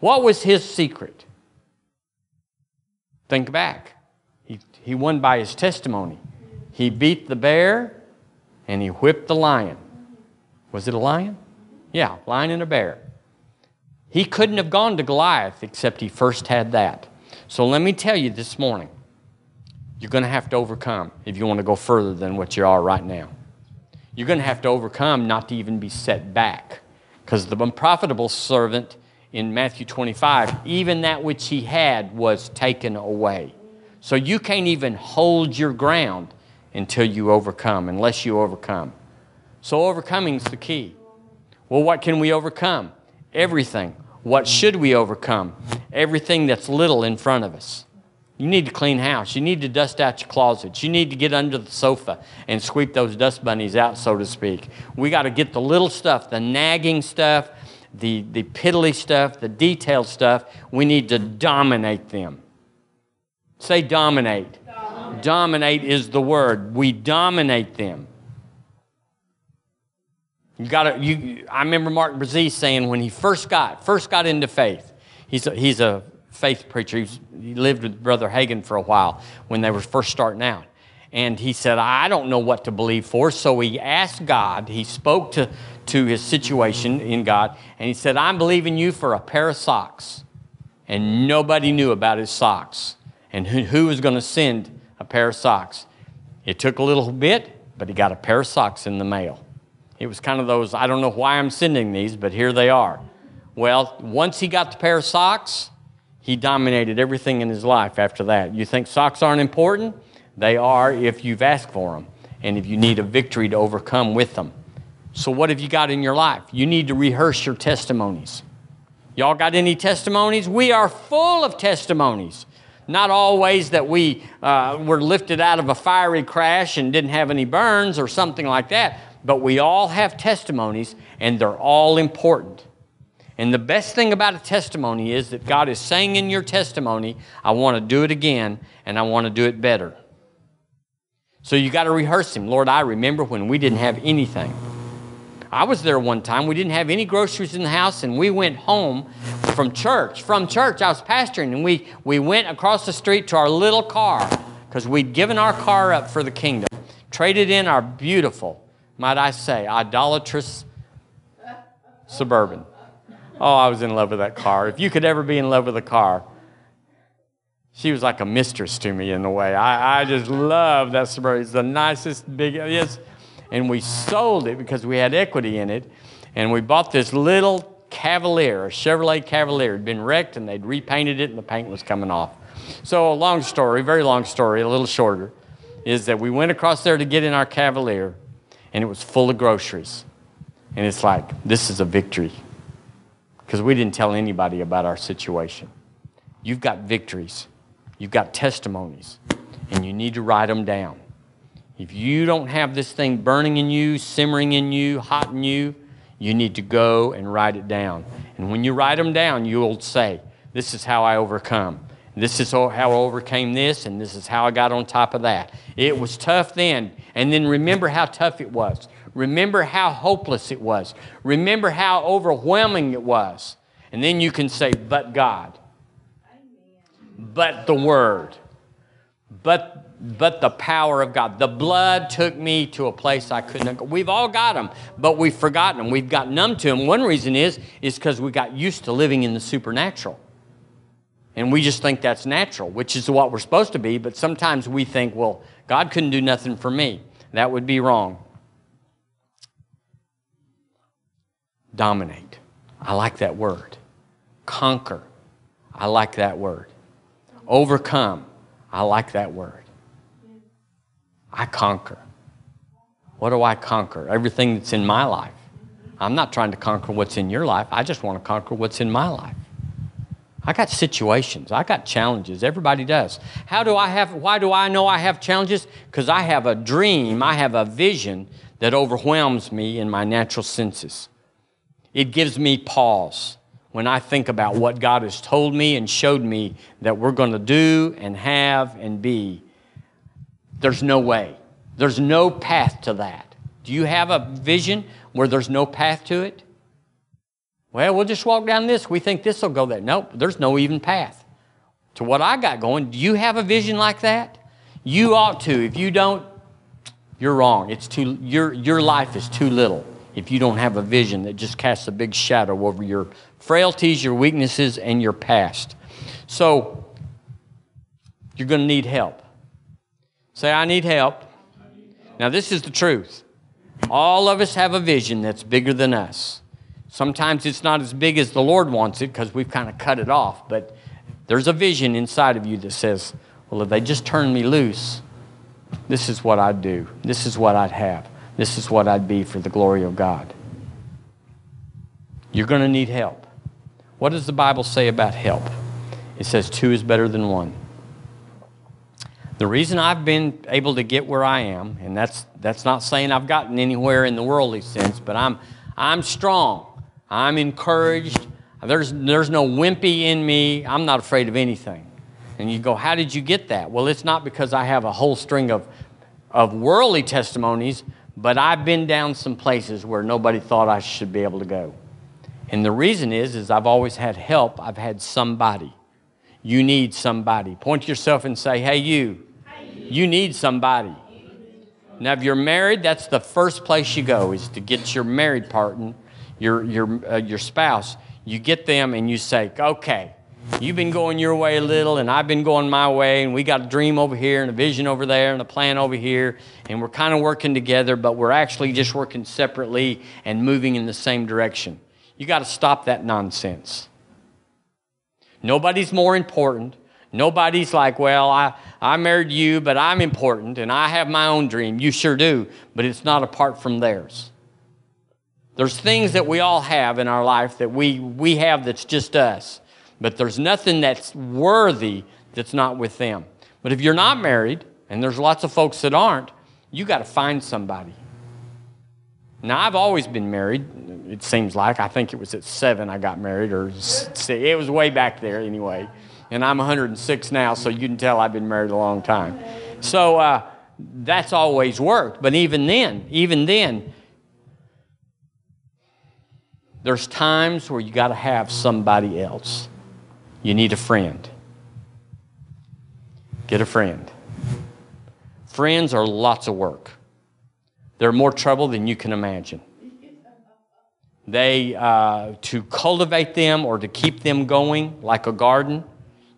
What was his secret? Think back. He, he won by his testimony. He beat the bear and he whipped the lion. Was it a lion? Yeah, lion and a bear. He couldn't have gone to Goliath except he first had that. So let me tell you this morning you're going to have to overcome if you want to go further than what you are right now. You're going to have to overcome not to even be set back. Because the unprofitable servant in Matthew 25, even that which he had was taken away. So you can't even hold your ground until you overcome, unless you overcome. So overcoming is the key. Well, what can we overcome? Everything. What should we overcome? Everything that's little in front of us. You need to clean house. You need to dust out your closets. You need to get under the sofa and sweep those dust bunnies out, so to speak. We got to get the little stuff, the nagging stuff, the, the piddly stuff, the detailed stuff. We need to dominate them. Say dominate. Dominate, dominate is the word. We dominate them. You got to. You. I remember Mark Brazee saying when he first got first got into faith. He's a, he's a faith preacher. He lived with Brother Hagin for a while when they were first starting out. And he said, I don't know what to believe for. So he asked God, he spoke to, to his situation in God, and he said, I'm believing you for a pair of socks. And nobody knew about his socks and who, who was going to send a pair of socks. It took a little bit, but he got a pair of socks in the mail. It was kind of those, I don't know why I'm sending these, but here they are. Well, once he got the pair of socks, he dominated everything in his life after that. You think socks aren't important? They are if you've asked for them and if you need a victory to overcome with them. So, what have you got in your life? You need to rehearse your testimonies. Y'all got any testimonies? We are full of testimonies. Not always that we uh, were lifted out of a fiery crash and didn't have any burns or something like that, but we all have testimonies and they're all important. And the best thing about a testimony is that God is saying in your testimony, I want to do it again and I want to do it better. So you got to rehearse Him. Lord, I remember when we didn't have anything. I was there one time. We didn't have any groceries in the house, and we went home from church. From church, I was pastoring, and we, we went across the street to our little car because we'd given our car up for the kingdom, traded in our beautiful, might I say, idolatrous suburban. Oh, I was in love with that car. If you could ever be in love with a car, she was like a mistress to me in a way. I, I just love that Suburban. It's the nicest, big, yes. And we sold it because we had equity in it. And we bought this little Cavalier, a Chevrolet Cavalier. It had been wrecked and they'd repainted it and the paint was coming off. So, a long story, very long story, a little shorter, is that we went across there to get in our Cavalier and it was full of groceries. And it's like, this is a victory because we didn't tell anybody about our situation. You've got victories, you've got testimonies, and you need to write them down. If you don't have this thing burning in you, simmering in you, hot in you, you need to go and write it down. And when you write them down, you'll say, This is how I overcome. This is how I overcame this, and this is how I got on top of that. It was tough then. And then remember how tough it was. Remember how hopeless it was. Remember how overwhelming it was. And then you can say, but God, but the Word, but, but the power of God. The blood took me to a place I couldn't go. We've all got them, but we've forgotten them. We've got numb to them. One reason is, is because we got used to living in the supernatural. And we just think that's natural, which is what we're supposed to be, but sometimes we think, well, God couldn't do nothing for me. That would be wrong. Dominate. I like that word. Conquer. I like that word. Overcome. I like that word. I conquer. What do I conquer? Everything that's in my life. I'm not trying to conquer what's in your life. I just want to conquer what's in my life. I got situations. I got challenges. Everybody does. How do I have why do I know I have challenges? Cuz I have a dream, I have a vision that overwhelms me in my natural senses. It gives me pause when I think about what God has told me and showed me that we're going to do and have and be. There's no way. There's no path to that. Do you have a vision where there's no path to it? Well, we'll just walk down this. We think this will go there. Nope, there's no even path to what I got going. Do you have a vision like that? You ought to. If you don't, you're wrong. It's too, your, your life is too little if you don't have a vision that just casts a big shadow over your frailties, your weaknesses, and your past. So, you're going to need help. Say, I need help. Now, this is the truth. All of us have a vision that's bigger than us. Sometimes it's not as big as the Lord wants it because we've kind of cut it off, but there's a vision inside of you that says, well, if they just turn me loose, this is what I'd do. This is what I'd have. This is what I'd be for the glory of God. You're going to need help. What does the Bible say about help? It says two is better than one. The reason I've been able to get where I am, and that's, that's not saying I've gotten anywhere in the worldly sense, but I'm, I'm strong. I'm encouraged. There's, there's no wimpy in me. I'm not afraid of anything. And you go, How did you get that? Well, it's not because I have a whole string of, of worldly testimonies, but I've been down some places where nobody thought I should be able to go. And the reason is, is I've always had help. I've had somebody. You need somebody. Point yourself and say, hey, you. You need somebody. Now, if you're married, that's the first place you go is to get your married partner, your, your, uh, your spouse. You get them and you say, okay, You've been going your way a little, and I've been going my way, and we got a dream over here, and a vision over there, and a plan over here, and we're kind of working together, but we're actually just working separately and moving in the same direction. You got to stop that nonsense. Nobody's more important. Nobody's like, well, I, I married you, but I'm important, and I have my own dream. You sure do, but it's not apart from theirs. There's things that we all have in our life that we, we have that's just us. But there's nothing that's worthy that's not with them. But if you're not married, and there's lots of folks that aren't, you got to find somebody. Now, I've always been married, it seems like. I think it was at seven I got married, or it was way back there anyway. And I'm 106 now, so you can tell I've been married a long time. So uh, that's always worked. But even then, even then, there's times where you got to have somebody else. You need a friend. Get a friend. Friends are lots of work. They're more trouble than you can imagine. They, uh, to cultivate them or to keep them going like a garden,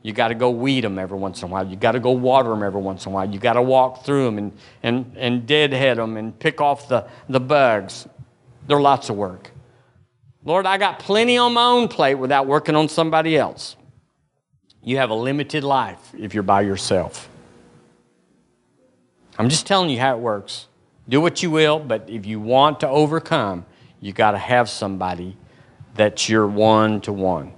you got to go weed them every once in a while. You got to go water them every once in a while. You got to walk through them and, and, and deadhead them and pick off the, the bugs. They're lots of work. Lord, I got plenty on my own plate without working on somebody else. You have a limited life if you're by yourself. I'm just telling you how it works. Do what you will, but if you want to overcome, you got to have somebody that's your one to one.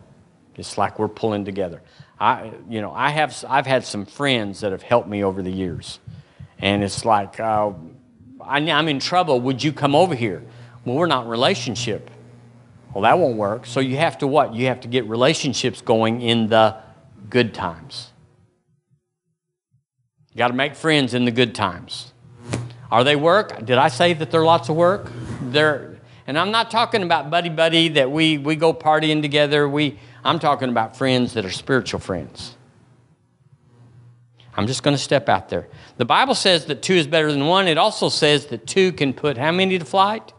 It's like we're pulling together. I, you know, I have, I've had some friends that have helped me over the years, and it's like, uh, I, I'm in trouble. Would you come over here? Well, we're not in relationship. Well, that won't work. So you have to what? You have to get relationships going in the good times. You got to make friends in the good times. Are they work? Did I say that they're lots of work? They're, and I'm not talking about buddy buddy that we, we go partying together. We, I'm talking about friends that are spiritual friends. I'm just going to step out there. The Bible says that two is better than one. It also says that two can put how many to flight?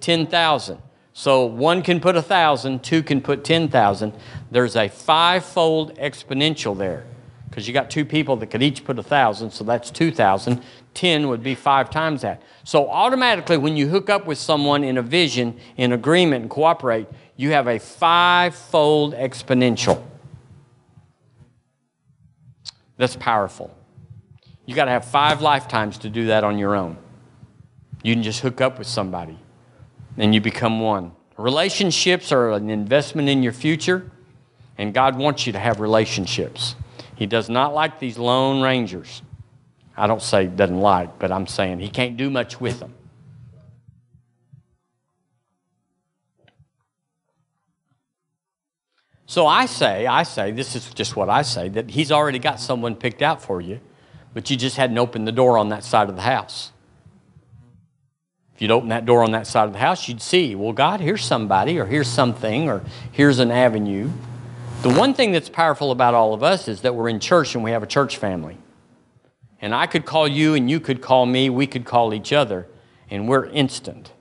10,000. So one can put a thousand, two can put 10,000. There's a five-fold exponential there because you got two people that could each put a thousand, so that's 2,000. 10 would be five times that. So automatically, when you hook up with someone in a vision, in agreement, and cooperate, you have a five-fold exponential. That's powerful. You got to have five lifetimes to do that on your own. You can just hook up with somebody and you become one. Relationships are an investment in your future, and God wants you to have relationships. He does not like these lone rangers. I don't say doesn't like, but I'm saying he can't do much with them. So I say, I say, this is just what I say, that he's already got someone picked out for you, but you just hadn't opened the door on that side of the house. If you'd open that door on that side of the house, you'd see, well, God, here's somebody, or here's something, or here's an avenue. The one thing that's powerful about all of us is that we're in church and we have a church family. And I could call you, and you could call me, we could call each other, and we're instant.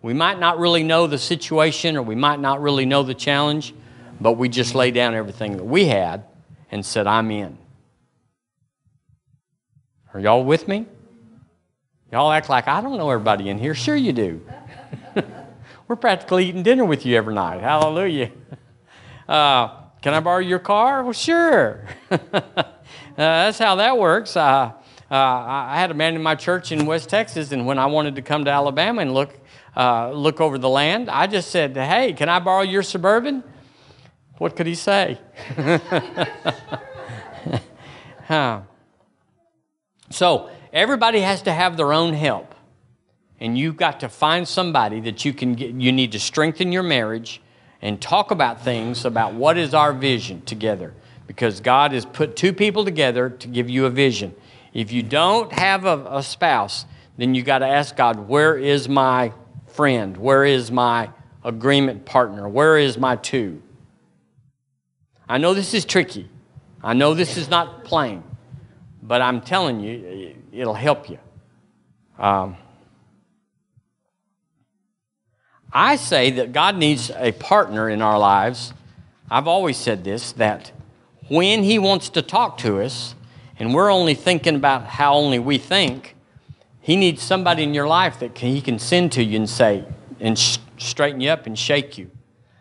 We might not really know the situation or we might not really know the challenge, but we just lay down everything that we had and said, I'm in. Are y'all with me? Y'all act like I don't know everybody in here. Sure, you do. We're practically eating dinner with you every night. Hallelujah. Uh, can I borrow your car? Well, sure. uh, that's how that works. Uh, I had a man in my church in West Texas, and when I wanted to come to Alabama and look, uh, look over the land, I just said, Hey, can I borrow your suburban? What could he say? huh. So, everybody has to have their own help. And you've got to find somebody that you can get, you need to strengthen your marriage and talk about things about what is our vision together. Because God has put two people together to give you a vision. If you don't have a, a spouse, then you got to ask God, where is my friend? Where is my agreement partner? Where is my two? I know this is tricky. I know this is not plain, but I'm telling you, it'll help you. Um, I say that God needs a partner in our lives. I've always said this that when He wants to talk to us, and we're only thinking about how only we think, He needs somebody in your life that He can send to you and say, and sh- straighten you up and shake you.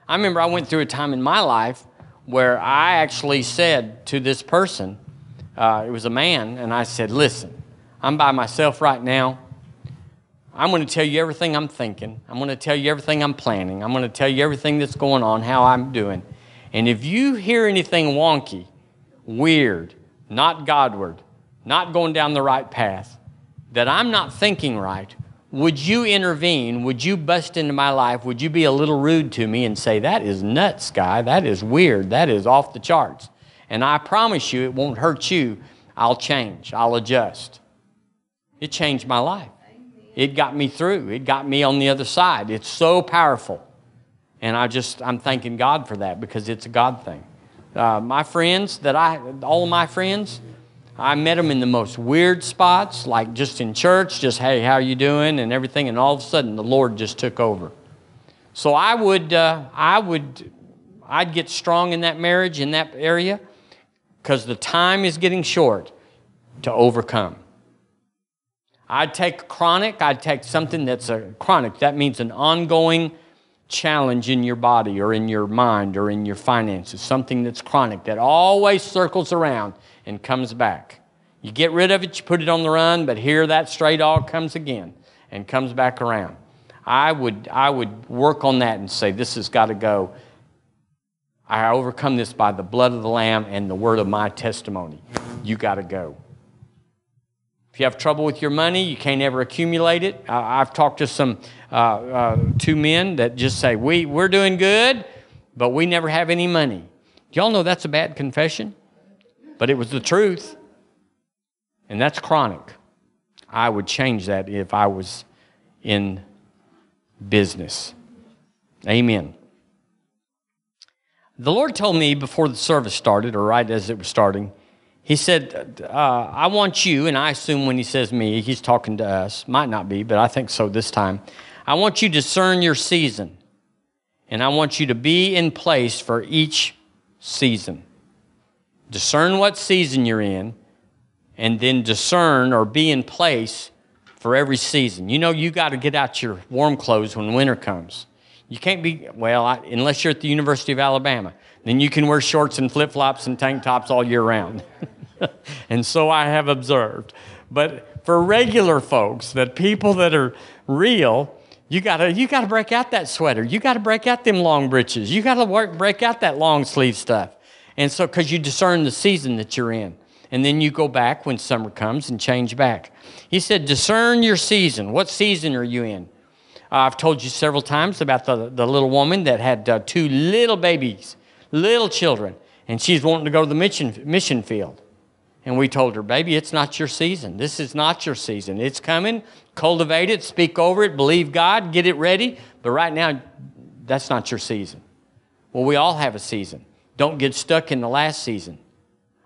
I remember I went through a time in my life where I actually said to this person, uh, it was a man, and I said, Listen, I'm by myself right now. I'm going to tell you everything I'm thinking. I'm going to tell you everything I'm planning. I'm going to tell you everything that's going on, how I'm doing. And if you hear anything wonky, weird, not Godward, not going down the right path, that I'm not thinking right, would you intervene? Would you bust into my life? Would you be a little rude to me and say, That is nuts, guy. That is weird. That is off the charts. And I promise you, it won't hurt you. I'll change. I'll adjust. It changed my life. It got me through. It got me on the other side. It's so powerful. And I just, I'm thanking God for that because it's a God thing. Uh, my friends that I, all of my friends, I met them in the most weird spots, like just in church, just, hey, how are you doing? And everything. And all of a sudden, the Lord just took over. So I would, uh, I would, I'd get strong in that marriage, in that area, because the time is getting short to overcome. I'd take chronic, I'd take something that's a chronic. That means an ongoing challenge in your body or in your mind or in your finances, something that's chronic, that always circles around and comes back. You get rid of it, you put it on the run, but here that stray dog comes again and comes back around. I would, I would work on that and say, This has got to go. I overcome this by the blood of the Lamb and the word of my testimony. You got to go. If you have trouble with your money, you can't ever accumulate it. I've talked to some uh, uh, two men that just say, we, We're doing good, but we never have any money. Y'all know that's a bad confession? But it was the truth. And that's chronic. I would change that if I was in business. Amen. The Lord told me before the service started, or right as it was starting, he said, uh, I want you, and I assume when he says me, he's talking to us. Might not be, but I think so this time. I want you to discern your season, and I want you to be in place for each season. Discern what season you're in, and then discern or be in place for every season. You know, you got to get out your warm clothes when winter comes. You can't be, well, I, unless you're at the University of Alabama, then you can wear shorts and flip flops and tank tops all year round. and so I have observed. But for regular folks, that people that are real, you gotta you gotta break out that sweater. You gotta break out them long breeches. You gotta work break out that long sleeve stuff. And so because you discern the season that you're in. And then you go back when summer comes and change back. He said, discern your season. What season are you in? Uh, I've told you several times about the, the little woman that had uh, two little babies, little children, and she's wanting to go to the mission, mission field. And we told her, baby, it's not your season. This is not your season. It's coming. Cultivate it, speak over it, believe God, get it ready. But right now, that's not your season. Well, we all have a season. Don't get stuck in the last season.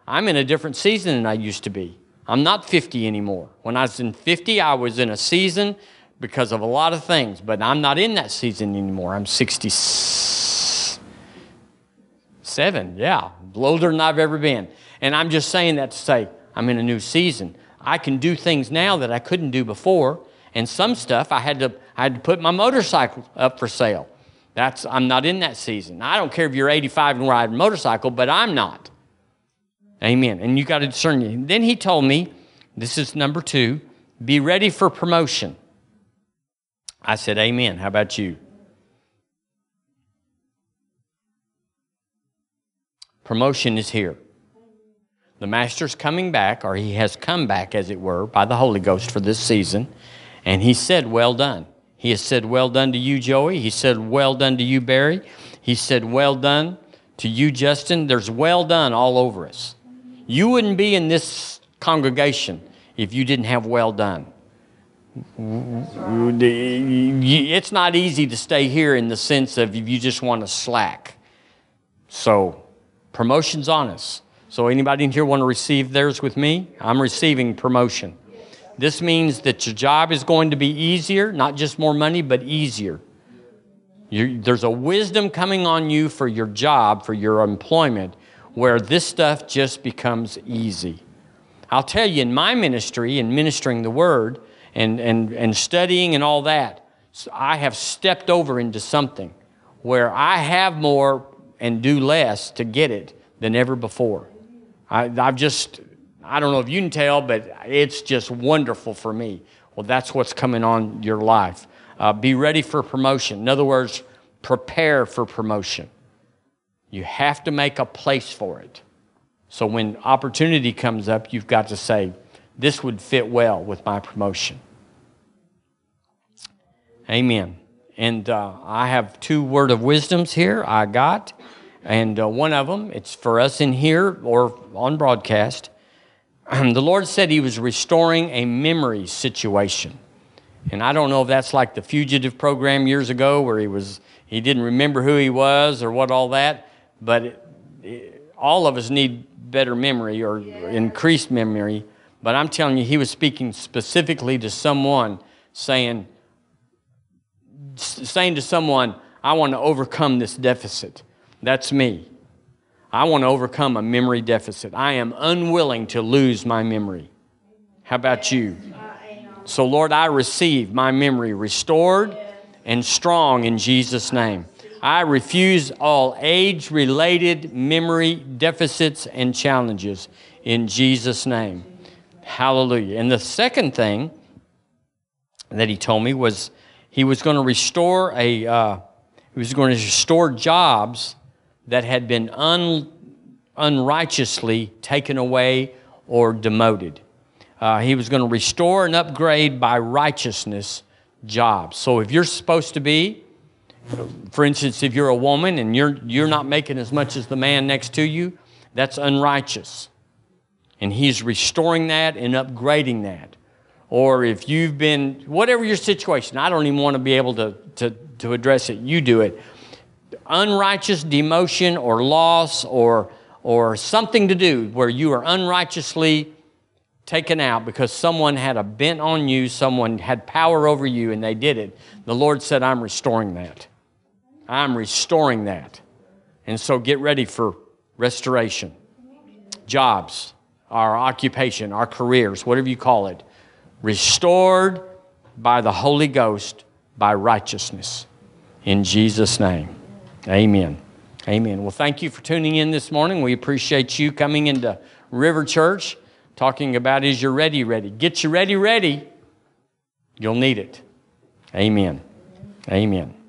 I'm in a different season than I used to be. I'm not 50 anymore. When I was in 50, I was in a season because of a lot of things, but I'm not in that season anymore. I'm 67, yeah, older than I've ever been. And I'm just saying that to say I'm in a new season. I can do things now that I couldn't do before, and some stuff I had to, I had to put my motorcycle up for sale. That's, I'm not in that season. I don't care if you're 85 and ride a motorcycle, but I'm not. Amen. And you got to discern. Then he told me, this is number two, be ready for promotion. I said, Amen. How about you? Promotion is here. The Master's coming back, or he has come back, as it were, by the Holy Ghost for this season. And he said, Well done. He has said, Well done to you, Joey. He said, Well done to you, Barry. He said, Well done to you, Justin. There's well done all over us. You wouldn't be in this congregation if you didn't have well done. It's not easy to stay here in the sense of you just want to slack. So, promotion's on us. So, anybody in here want to receive theirs with me? I'm receiving promotion. This means that your job is going to be easier, not just more money, but easier. You're, there's a wisdom coming on you for your job, for your employment, where this stuff just becomes easy. I'll tell you, in my ministry and ministering the word and, and, and studying and all that, I have stepped over into something where I have more and do less to get it than ever before. I, have just, I don't know if you can tell, but it's just wonderful for me. Well, that's what's coming on your life. Uh, be ready for promotion. In other words, prepare for promotion. You have to make a place for it. So when opportunity comes up, you've got to say, this would fit well with my promotion. Amen. And uh, I have two word of wisdoms here I got. And uh, one of them, it's for us in here or on broadcast. the Lord said He was restoring a memory situation. And I don't know if that's like the fugitive program years ago where he was he didn't remember who he was or what all that but it, it, all of us need better memory or yeah. increased memory. But I'm telling you, he was speaking specifically to someone saying, saying to someone, I want to overcome this deficit. That's me. I want to overcome a memory deficit. I am unwilling to lose my memory. How about you? So, Lord, I receive my memory restored and strong in Jesus' name. I refuse all age related memory deficits and challenges in Jesus' name. Hallelujah. And the second thing that he told me was he was going to restore a uh, he was going to restore jobs that had been un, unrighteously taken away or demoted. Uh, he was going to restore and upgrade by righteousness jobs. So if you're supposed to be for instance, if you're a woman and you're, you're not making as much as the man next to you, that's unrighteous. And he's restoring that and upgrading that. Or if you've been, whatever your situation, I don't even want to be able to, to, to address it, you do it. Unrighteous demotion or loss or, or something to do where you are unrighteously taken out because someone had a bent on you, someone had power over you, and they did it. The Lord said, I'm restoring that. I'm restoring that. And so get ready for restoration. Jobs, our occupation, our careers, whatever you call it, restored by the Holy Ghost by righteousness. In Jesus' name, amen. Amen. Well, thank you for tuning in this morning. We appreciate you coming into River Church talking about is you're ready, ready. Get you ready, ready. You'll need it. Amen. Amen.